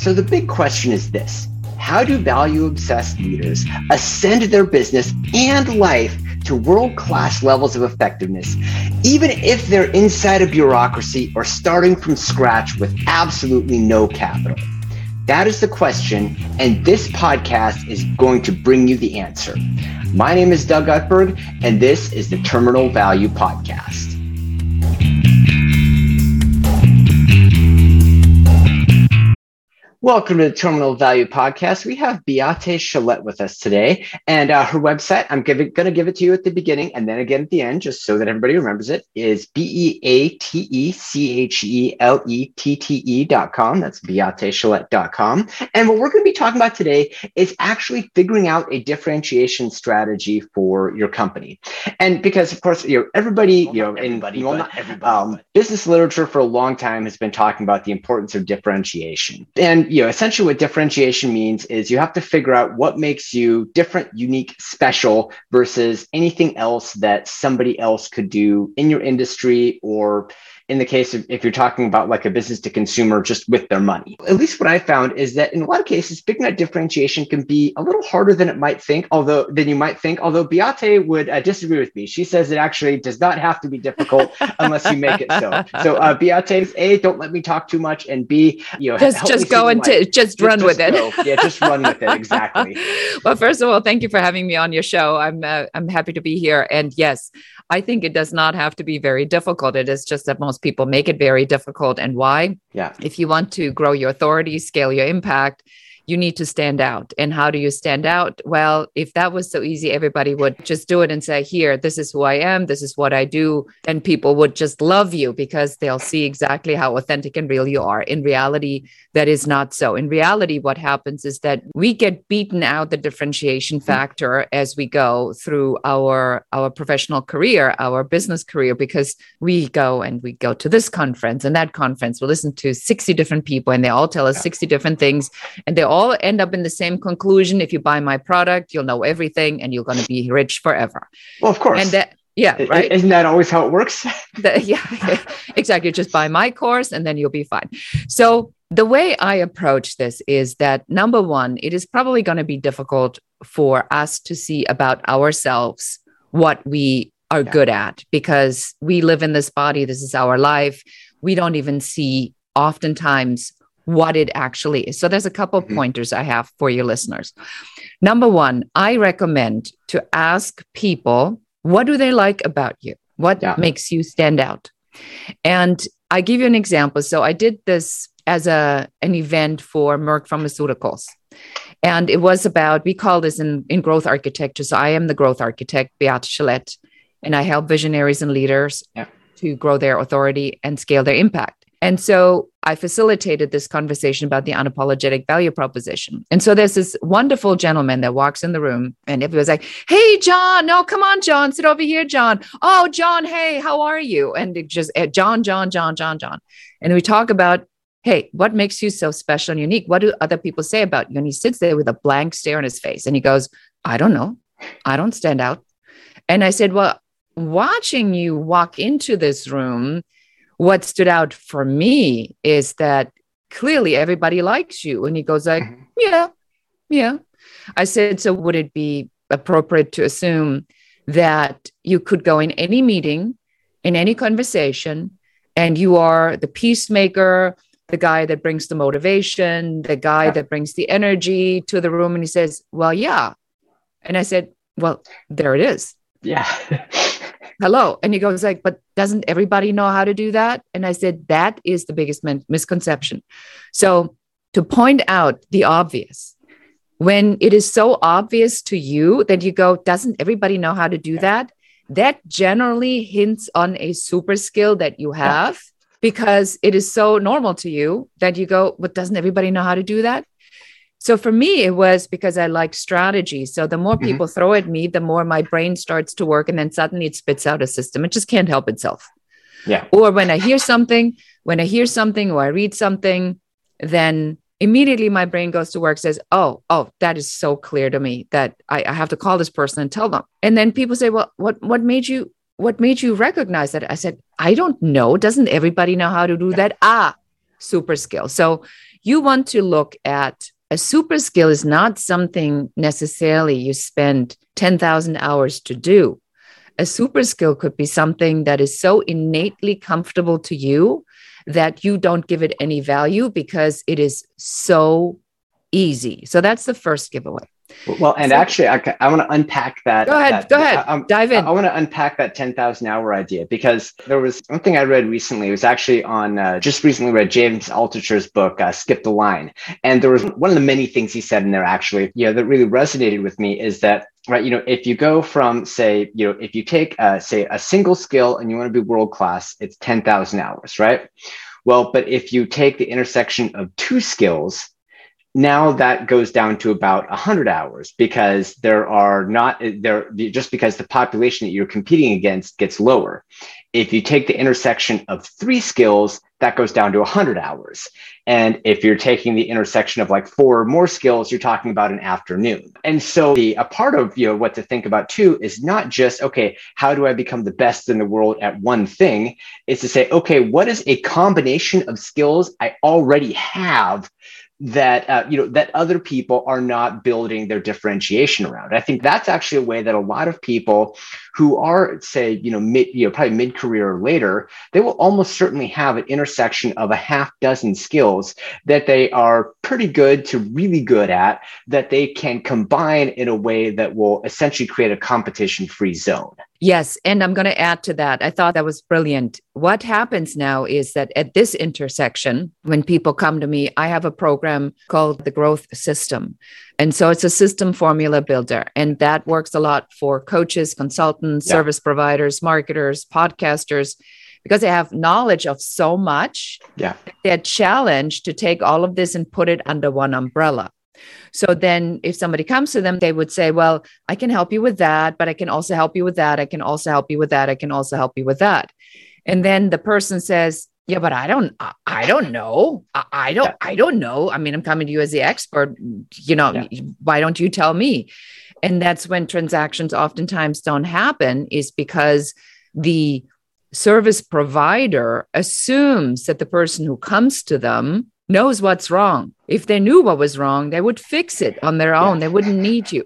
So the big question is this How do value obsessed leaders ascend their business and life to world class levels of effectiveness, even if they're inside a bureaucracy or starting from scratch with absolutely no capital? That is the question, and this podcast is going to bring you the answer. My name is Doug Utberg, and this is the Terminal Value Podcast. Welcome to the Terminal Value Podcast. We have Beate Chelette with us today, and uh, her website, I'm going to give it to you at the beginning and then again at the end, just so that everybody remembers it, is B E A T E C H E L E T T E dot com. That's dot com. And what we're going to be talking about today is actually figuring out a differentiation strategy for your company. And because, of course, you know, everybody, well, you know, everybody, in, well, not everybody, um, business literature for a long time has been talking about the importance of differentiation. And you know, essentially what differentiation means is you have to figure out what makes you different, unique, special versus anything else that somebody else could do in your industry or in the case of if you're talking about like a business to consumer just with their money. At least what I found is that in a lot of cases, figuring out differentiation can be a little harder than it might think, although than you might think. Although Beate would uh, disagree with me. She says it actually does not have to be difficult unless you make it so. So uh, Beate, A, don't let me talk too much, and B, you know, just just go into just, just run just with it. Yeah, just run with it. Exactly. well, first of all, thank you for having me on your show. I'm uh, I'm happy to be here. And yes, I think it does not have to be very difficult. It is just that most people make it very difficult. And why? Yeah. If you want to grow your authority, scale your impact, you need to stand out. And how do you stand out? Well, if that was so easy, everybody would just do it and say, Here, this is who I am, this is what I do. And people would just love you because they'll see exactly how authentic and real you are. In reality, that is not so. In reality, what happens is that we get beaten out the differentiation mm-hmm. factor as we go through our our professional career, our business career, because we go and we go to this conference and that conference. We listen to 60 different people and they all tell us 60 different things and they all all end up in the same conclusion. If you buy my product, you'll know everything and you're going to be rich forever. Well, of course. And that, yeah, right. Isn't that always how it works? the, yeah, exactly. Just buy my course and then you'll be fine. So, the way I approach this is that number one, it is probably going to be difficult for us to see about ourselves what we are yeah. good at because we live in this body. This is our life. We don't even see oftentimes what it actually is. So there's a couple mm-hmm. pointers I have for your listeners. Number one, I recommend to ask people what do they like about you? What yeah. makes you stand out? And I give you an example. So I did this as a an event for Merck Pharmaceuticals. And it was about, we call this in, in growth architecture. So I am the growth architect, Beate Chelette, and I help visionaries and leaders yeah. to grow their authority and scale their impact. And so I facilitated this conversation about the unapologetic value proposition. And so there's this wonderful gentleman that walks in the room and everyone's like, Hey, John, no, come on, John, sit over here, John. Oh, John, hey, how are you? And it just uh, John, John, John, John, John. And we talk about, Hey, what makes you so special and unique? What do other people say about you? And he sits there with a blank stare on his face and he goes, I don't know. I don't stand out. And I said, Well, watching you walk into this room, what stood out for me is that clearly everybody likes you. And he goes like, mm-hmm. yeah, yeah. I said, so would it be appropriate to assume that you could go in any meeting, in any conversation, and you are the peacemaker, the guy that brings the motivation, the guy yeah. that brings the energy to the room. And he says, well, yeah. And I said, well, there it is. Yeah. hello. And he goes like but doesn't everybody know how to do that? And i said that is the biggest misconception. So to point out the obvious when it is so obvious to you that you go doesn't everybody know how to do that? That generally hints on a super skill that you have because it is so normal to you that you go but doesn't everybody know how to do that so for me, it was because I like strategy. So the more mm-hmm. people mm-hmm. throw at me, the more my brain starts to work. And then suddenly it spits out a system. It just can't help itself. Yeah. Or when I hear something, when I hear something or I read something, then immediately my brain goes to work, says, Oh, oh, that is so clear to me that I, I have to call this person and tell them. And then people say, Well, what what made you what made you recognize that? I said, I don't know. Doesn't everybody know how to do that? Ah, super skill. So you want to look at a super skill is not something necessarily you spend 10,000 hours to do. A super skill could be something that is so innately comfortable to you that you don't give it any value because it is so easy. So that's the first giveaway. Well, and so, actually, I, I want to unpack that. Go ahead. That, go ahead. Um, Dive in. I, I want to unpack that 10,000 hour idea because there was one thing I read recently. It was actually on, uh, just recently read James Altucher's book, uh, Skip the Line. And there was one of the many things he said in there actually, you know, that really resonated with me is that right you know if you go from say you know if you take uh, say a single skill and you want to be world class it's 10,000 hours right well but if you take the intersection of two skills now that goes down to about 100 hours because there are not there just because the population that you're competing against gets lower. If you take the intersection of three skills that goes down to 100 hours. And if you're taking the intersection of like four or more skills you're talking about an afternoon. And so the a part of you know what to think about too is not just okay how do i become the best in the world at one thing? Is to say okay what is a combination of skills i already have that uh, you know that other people are not building their differentiation around. I think that's actually a way that a lot of people who are say you know mid you know probably mid career or later they will almost certainly have an intersection of a half dozen skills that they are pretty good to really good at that they can combine in a way that will essentially create a competition free zone. Yes. And I'm going to add to that. I thought that was brilliant. What happens now is that at this intersection, when people come to me, I have a program called the Growth System. And so it's a system formula builder. And that works a lot for coaches, consultants, yeah. service providers, marketers, podcasters, because they have knowledge of so much. Yeah. They're challenged to take all of this and put it under one umbrella. So then if somebody comes to them, they would say, Well, I can help you with that, but I can also help you with that. I can also help you with that. I can also help you with that. And then the person says, yeah, but I don't, I don't know. I don't, I don't know. I mean, I'm coming to you as the expert. You know, yeah. why don't you tell me? And that's when transactions oftentimes don't happen, is because the service provider assumes that the person who comes to them knows what's wrong. If they knew what was wrong, they would fix it on their own. They wouldn't need you.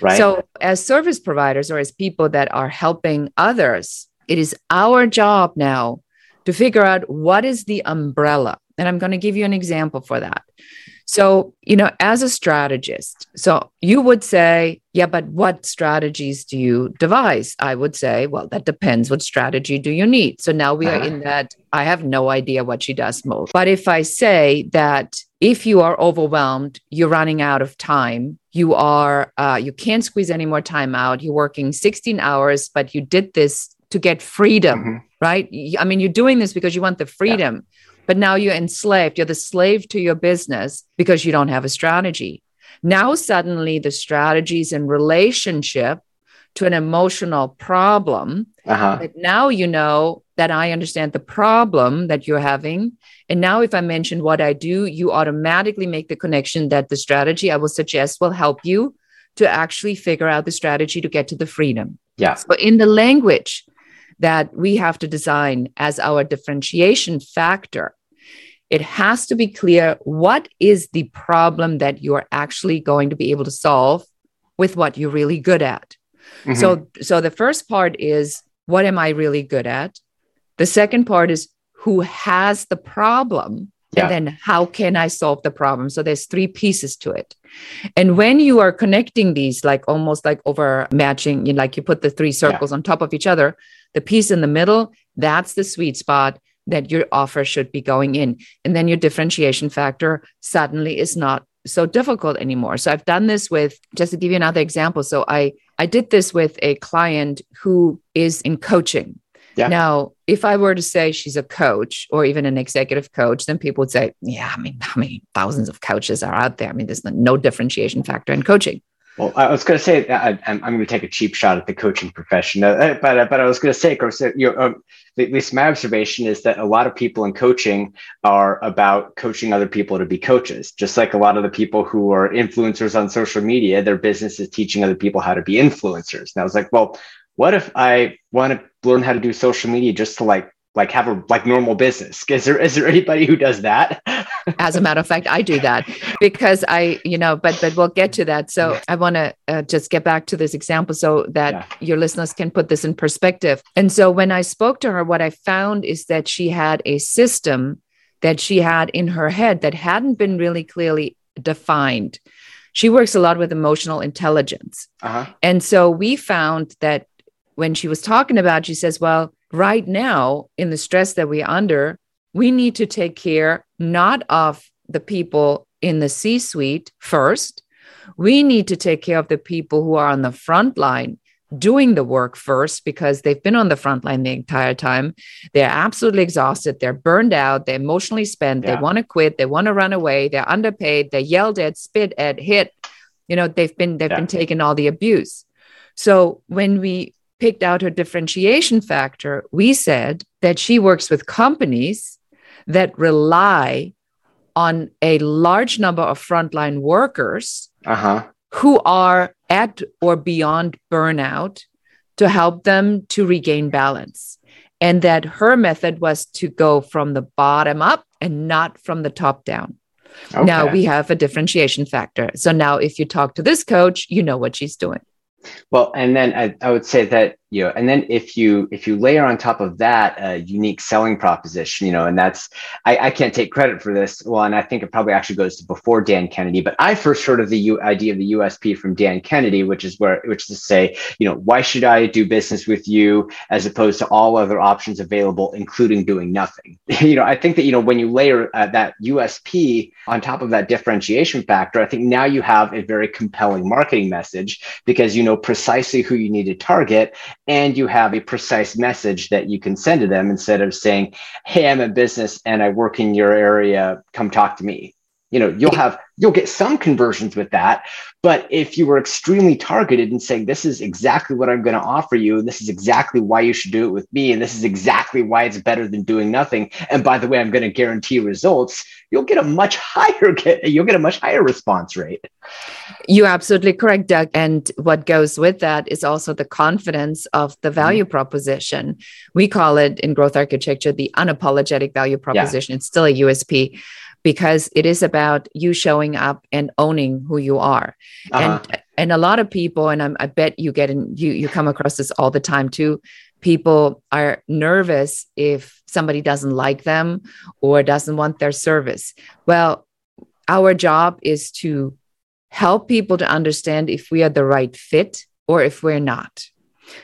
Right. So, as service providers or as people that are helping others, it is our job now to figure out what is the umbrella. And I'm going to give you an example for that. So, you know, as a strategist, so you would say, yeah, but what strategies do you devise? I would say, well, that depends. What strategy do you need? So now we are in uh-huh. that I have no idea what she does most. But if I say that if you are overwhelmed, you're running out of time, you are, uh, you can't squeeze any more time out, you're working 16 hours, but you did this to get freedom, mm-hmm. right? I mean, you're doing this because you want the freedom. Yeah but now you're enslaved. You're the slave to your business because you don't have a strategy. Now, suddenly, the strategies in relationship to an emotional problem. Uh-huh. now you know that I understand the problem that you're having. And now, if I mention what I do, you automatically make the connection that the strategy I will suggest will help you to actually figure out the strategy to get to the freedom. Yeah. So, in the language, that we have to design as our differentiation factor. It has to be clear what is the problem that you're actually going to be able to solve with what you're really good at. Mm-hmm. So so the first part is what am I really good at? The second part is who has the problem yeah. and then how can I solve the problem? So there's three pieces to it. And when you are connecting these like almost like over matching, you know, like you put the three circles yeah. on top of each other, the piece in the middle, that's the sweet spot that your offer should be going in. And then your differentiation factor suddenly is not so difficult anymore. So I've done this with just to give you another example. So I I did this with a client who is in coaching. Yeah. Now, if I were to say she's a coach or even an executive coach, then people would say, yeah, I mean, how many thousands of coaches are out there? I mean, there's no differentiation factor in coaching. Well, I was going to say I, am going to take a cheap shot at the coaching profession, uh, but uh, but I was going to say, of course, you know, um, at least my observation is that a lot of people in coaching are about coaching other people to be coaches. Just like a lot of the people who are influencers on social media, their business is teaching other people how to be influencers. And I was like, well, what if I want to learn how to do social media just to like like have a like normal business. Is there is there anybody who does that? As a matter of fact i do that because i you know but but we'll get to that. So i want to uh, just get back to this example so that yeah. your listeners can put this in perspective. And so when i spoke to her what i found is that she had a system that she had in her head that hadn't been really clearly defined. She works a lot with emotional intelligence. Uh-huh. and so we found that when she was talking about she says well right now in the stress that we're under, we need to take care not of the people in the C suite first. We need to take care of the people who are on the front line doing the work first because they've been on the front line the entire time. They're absolutely exhausted. They're burned out. They're emotionally spent. Yeah. They want to quit. They want to run away. They're underpaid. They're yelled at, spit at, hit. You know, they've been they've yeah. been taking all the abuse. So when we picked out her differentiation factor, we said that she works with companies that rely on a large number of frontline workers uh-huh. who are at or beyond burnout to help them to regain balance. And that her method was to go from the bottom up and not from the top down. Okay. Now we have a differentiation factor. So now, if you talk to this coach, you know what she's doing. Well, and then I, I, would say that you know, and then if you if you layer on top of that a unique selling proposition, you know, and that's I, I can't take credit for this. Well, and I think it probably actually goes to before Dan Kennedy, but I first heard of the U, idea of the USP from Dan Kennedy, which is where which is to say, you know, why should I do business with you as opposed to all other options available, including doing nothing? you know, I think that you know when you layer uh, that USP on top of that differentiation factor, I think now you have a very compelling marketing message because you know precisely who you need to target and you have a precise message that you can send to them instead of saying, Hey, I'm a business and I work in your area. Come talk to me. You know, you'll have you'll get some conversions with that. But if you were extremely targeted and saying, this is exactly what I'm going to offer you, and this is exactly why you should do it with me, and this is exactly why it's better than doing nothing. And by the way, I'm going to guarantee results, you'll get a much higher get you'll get a much higher response rate. You're absolutely correct, Doug. And what goes with that is also the confidence of the mm-hmm. value mm-hmm. proposition. We call it in growth architecture the unapologetic value proposition. Yeah. It's still a USP because it is about you showing up and owning who you are. Uh-huh. And and a lot of people, and I'm, i bet you get in, you you come across this all the time too. People are nervous if somebody doesn't like them or doesn't want their service. Well, our job is to help people to understand if we are the right fit or if we're not.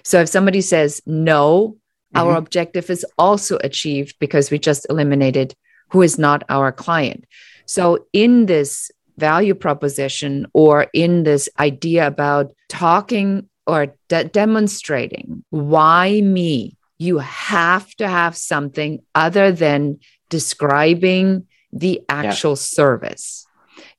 So if somebody says no, mm-hmm. our objective is also achieved because we just eliminated who is not our client. So, in this value proposition or in this idea about talking or de- demonstrating why me, you have to have something other than describing the actual yeah. service.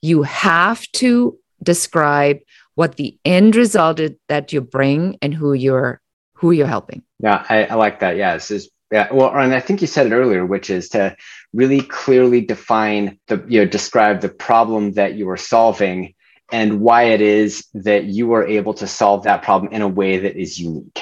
You have to describe what the end result is that you bring and who you're who you're helping. Yeah, I, I like that. Yeah, this is yeah. Well, and I think you said it earlier, which is to really clearly define the, you know, describe the problem that you are solving and why it is that you are able to solve that problem in a way that is unique.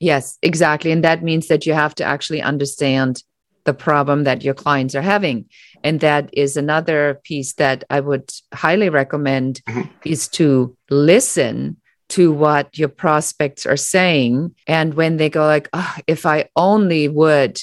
Yes, exactly. And that means that you have to actually understand the problem that your clients are having. And that is another piece that I would highly recommend mm-hmm. is to listen to what your prospects are saying. And when they go like, oh, if I only would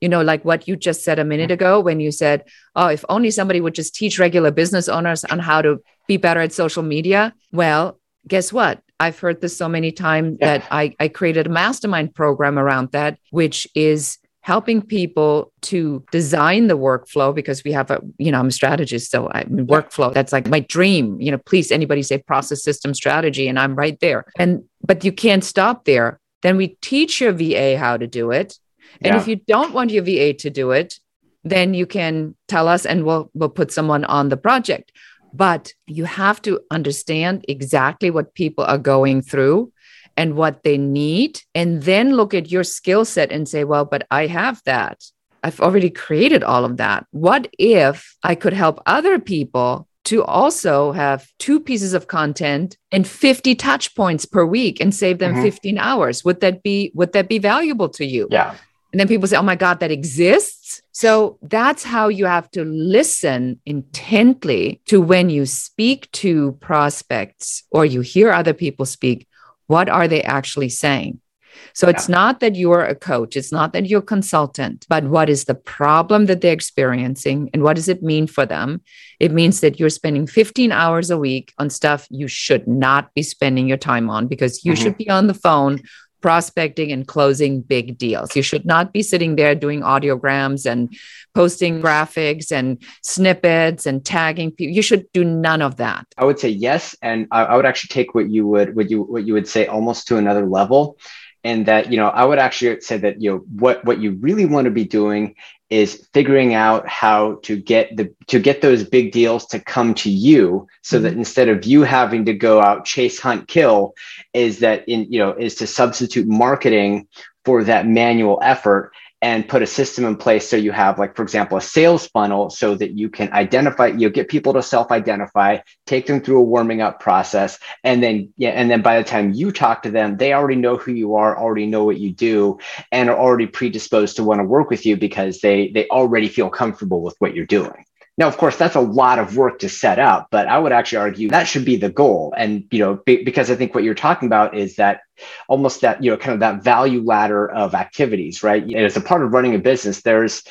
you know, like what you just said a minute ago when you said, oh, if only somebody would just teach regular business owners on how to be better at social media. Well, guess what? I've heard this so many times yeah. that I, I created a mastermind program around that, which is helping people to design the workflow because we have a you know i'm a strategist so i mean workflow that's like my dream you know please anybody say process system strategy and i'm right there and but you can't stop there then we teach your va how to do it and yeah. if you don't want your VA to do it, then you can tell us and we'll we'll put someone on the project. But you have to understand exactly what people are going through and what they need and then look at your skill set and say, well, but I have that. I've already created all of that. What if I could help other people to also have two pieces of content and 50 touch points per week and save them mm-hmm. 15 hours? Would that be would that be valuable to you? Yeah And then people say, oh my God, that exists. So that's how you have to listen intently to when you speak to prospects or you hear other people speak. What are they actually saying? So it's not that you're a coach, it's not that you're a consultant, but what is the problem that they're experiencing and what does it mean for them? It means that you're spending 15 hours a week on stuff you should not be spending your time on because you mm-hmm. should be on the phone prospecting and closing big deals. You should not be sitting there doing audiograms and posting graphics and snippets and tagging people. You should do none of that. I would say yes, and I, I would actually take what you would what you what you would say almost to another level and that you know i would actually say that you know what what you really want to be doing is figuring out how to get the to get those big deals to come to you so mm-hmm. that instead of you having to go out chase hunt kill is that in you know is to substitute marketing for that manual effort and put a system in place so you have like for example a sales funnel so that you can identify you get people to self-identify take them through a warming up process and then yeah and then by the time you talk to them they already know who you are already know what you do and are already predisposed to want to work with you because they they already feel comfortable with what you're doing now, of course, that's a lot of work to set up, but I would actually argue that should be the goal. And, you know, be, because I think what you're talking about is that almost that, you know, kind of that value ladder of activities, right? And as a part of running a business, there's,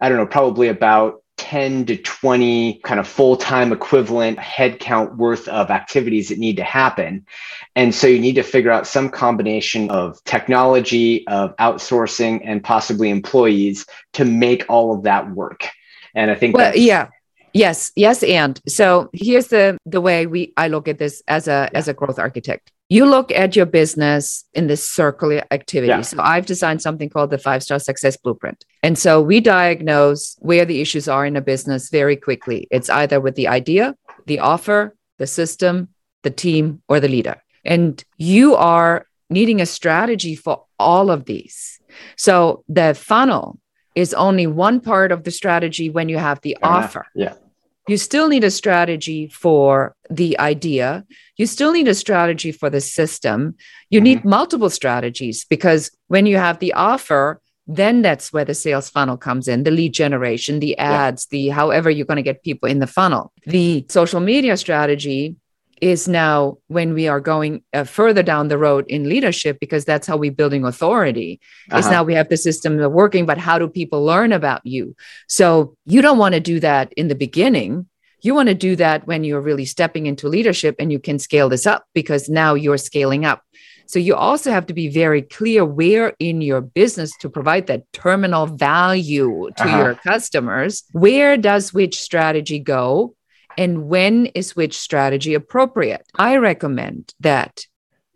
I don't know, probably about 10 to 20 kind of full-time equivalent headcount worth of activities that need to happen. And so you need to figure out some combination of technology, of outsourcing, and possibly employees to make all of that work. And I think well, yeah. Yes, yes, and so here's the the way we I look at this as a yeah. as a growth architect. You look at your business in this circle activity. Yeah. So I've designed something called the five star success blueprint. And so we diagnose where the issues are in a business very quickly. It's either with the idea, the offer, the system, the team, or the leader. And you are needing a strategy for all of these. So the funnel is only one part of the strategy when you have the Fair offer. Enough. Yeah. You still need a strategy for the idea. You still need a strategy for the system. You mm-hmm. need multiple strategies because when you have the offer, then that's where the sales funnel comes in the lead generation the ads yeah. the however you're going to get people in the funnel the social media strategy is now when we are going uh, further down the road in leadership because that's how we're building authority. Uh-huh. is now we have the system working but how do people learn about you? So you don't want to do that in the beginning. You want to do that when you're really stepping into leadership and you can scale this up because now you're scaling up. So you also have to be very clear where in your business to provide that terminal value to uh-huh. your customers. Where does which strategy go and when is which strategy appropriate. I recommend that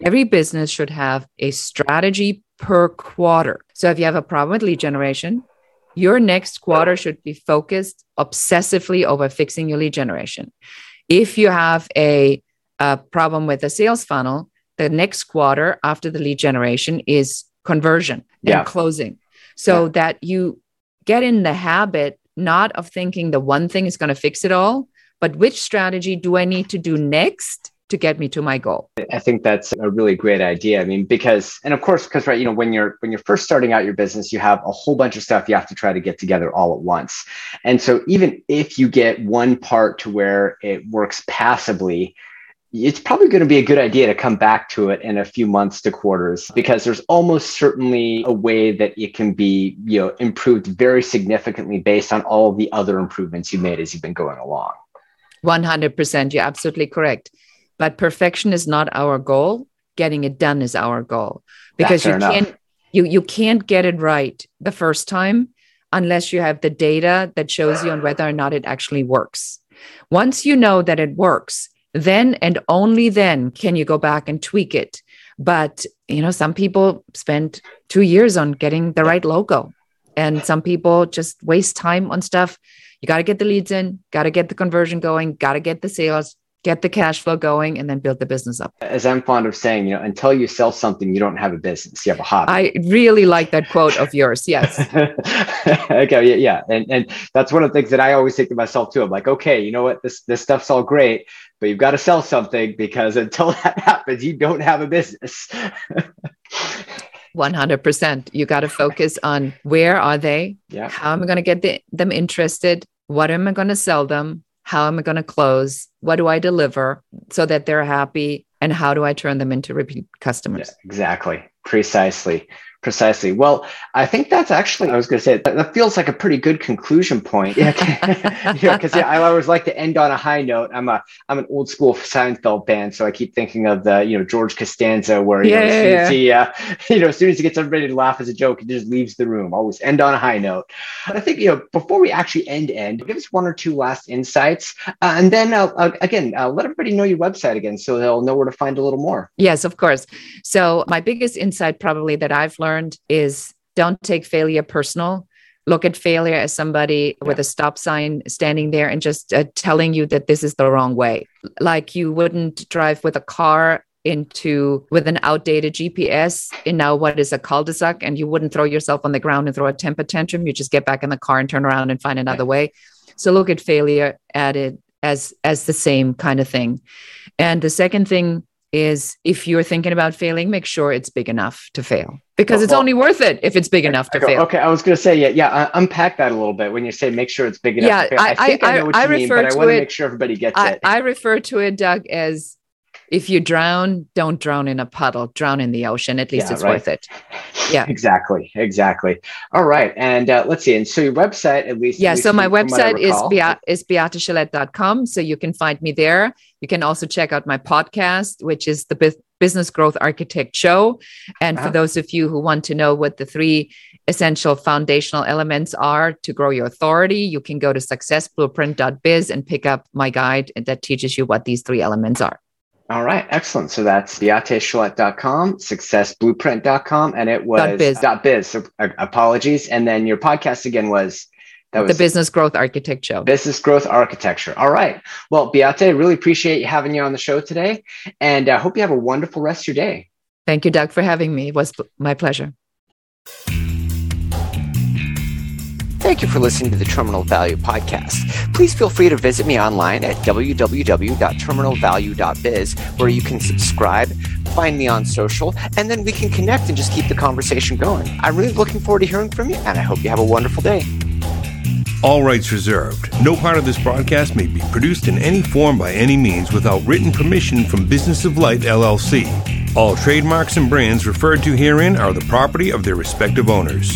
every business should have a strategy per quarter. So if you have a problem with lead generation, your next quarter should be focused obsessively over fixing your lead generation. If you have a, a problem with a sales funnel, the next quarter after the lead generation is conversion yeah. and closing. So yeah. that you get in the habit not of thinking the one thing is going to fix it all, but which strategy do I need to do next to get me to my goal? I think that's a really great idea. I mean because and of course because right you know when you're when you're first starting out your business you have a whole bunch of stuff you have to try to get together all at once. And so even if you get one part to where it works passively it's probably going to be a good idea to come back to it in a few months to quarters because there's almost certainly a way that it can be you know improved very significantly based on all the other improvements you made as you've been going along 100%. You're absolutely correct. But perfection is not our goal. Getting it done is our goal because you can't you you can't get it right the first time unless you have the data that shows you on whether or not it actually works. Once you know that it works, then and only then can you go back and tweak it. But you know, some people spend two years on getting the right logo, and some people just waste time on stuff you got to get the leads in, got to get the conversion going, got to get the sales, get the cash flow going, and then build the business up. As I'm fond of saying, you know, until you sell something, you don't have a business. You have a hobby. I really like that quote of yours. Yes. okay. Yeah. Yeah. And and that's one of the things that I always think to myself too. I'm like, okay, you know what? This this stuff's all great, but you've got to sell something because until that happens, you don't have a business. 100%. You got to focus on where are they? Yeah. How am I going to get the, them interested? What am I going to sell them? How am I going to close? What do I deliver so that they're happy? And how do I turn them into repeat customers? Yeah, exactly. Precisely. Precisely. Well, I think that's actually, I was going to say, that, that feels like a pretty good conclusion point. Yeah. Because yeah, I always like to end on a high note. I'm a, I'm an old school Seinfeld fan. So I keep thinking of the, you know, George Costanza, where, you Yeah, know, as soon as he, uh, you know, as soon as he gets everybody to laugh as a joke, he just leaves the room. Always end on a high note. But I think, you know, before we actually end, end, give us one or two last insights. Uh, and then uh, uh, again, uh, let everybody know your website again so they'll know where to find a little more. Yes, of course. So, my biggest insight probably that I've learned is don't take failure personal. Look at failure as somebody with a stop sign standing there and just uh, telling you that this is the wrong way. Like you wouldn't drive with a car into with an outdated GPS in now what is a cul-de-sac and you wouldn't throw yourself on the ground and throw a temper tantrum. You just get back in the car and turn around and find another way. So look at failure at it as as the same kind of thing. And the second thing is if you're thinking about failing, make sure it's big enough to fail because it's Well- only worth it if it's big enough to go, fail. Okay, I was going to say, yeah, yeah. Uh, unpack that a little bit when you say make sure it's big enough. Yeah, to fail. I, I- think I, I- know what I you mean, but I want to make sure everybody gets I, it. I refer to it, Doug, as if you drown, don't drown in a puddle, drown in the ocean. At least Yeah, it's right. worth it. Yeah. exactly, exactly. All right, and uh, let's see. And so your website, at least. at Yeah. least So my from what I website is, recall- Bea- is beatechelette.com. So you can find me there. You can also check out my podcast, which is the Bus- Business Growth Architect Show. And for Ah. those of you who want to know what the three essential foundational elements are to grow your authority, you can go to successblueprint.biz and pick up my guide that teaches you what these three elements are. All right, excellent. So that's beatechelette.com, successblueprint.com, and it was Dot biz. dot biz. So uh, apologies. And then your podcast again was that was the Business Growth Architect Show. Business growth architecture. All right. Well, Beate, really appreciate you having you on the show today, and I hope you have a wonderful rest of your day. Thank you, Doug, for having me. It was my pleasure. Thank you for listening to the Terminal Value Podcast. Please feel free to visit me online at www.terminalvalue.biz, where you can subscribe, find me on social, and then we can connect and just keep the conversation going. I'm really looking forward to hearing from you, and I hope you have a wonderful day. All rights reserved. No part of this broadcast may be produced in any form by any means without written permission from Business of Light LLC. All trademarks and brands referred to herein are the property of their respective owners.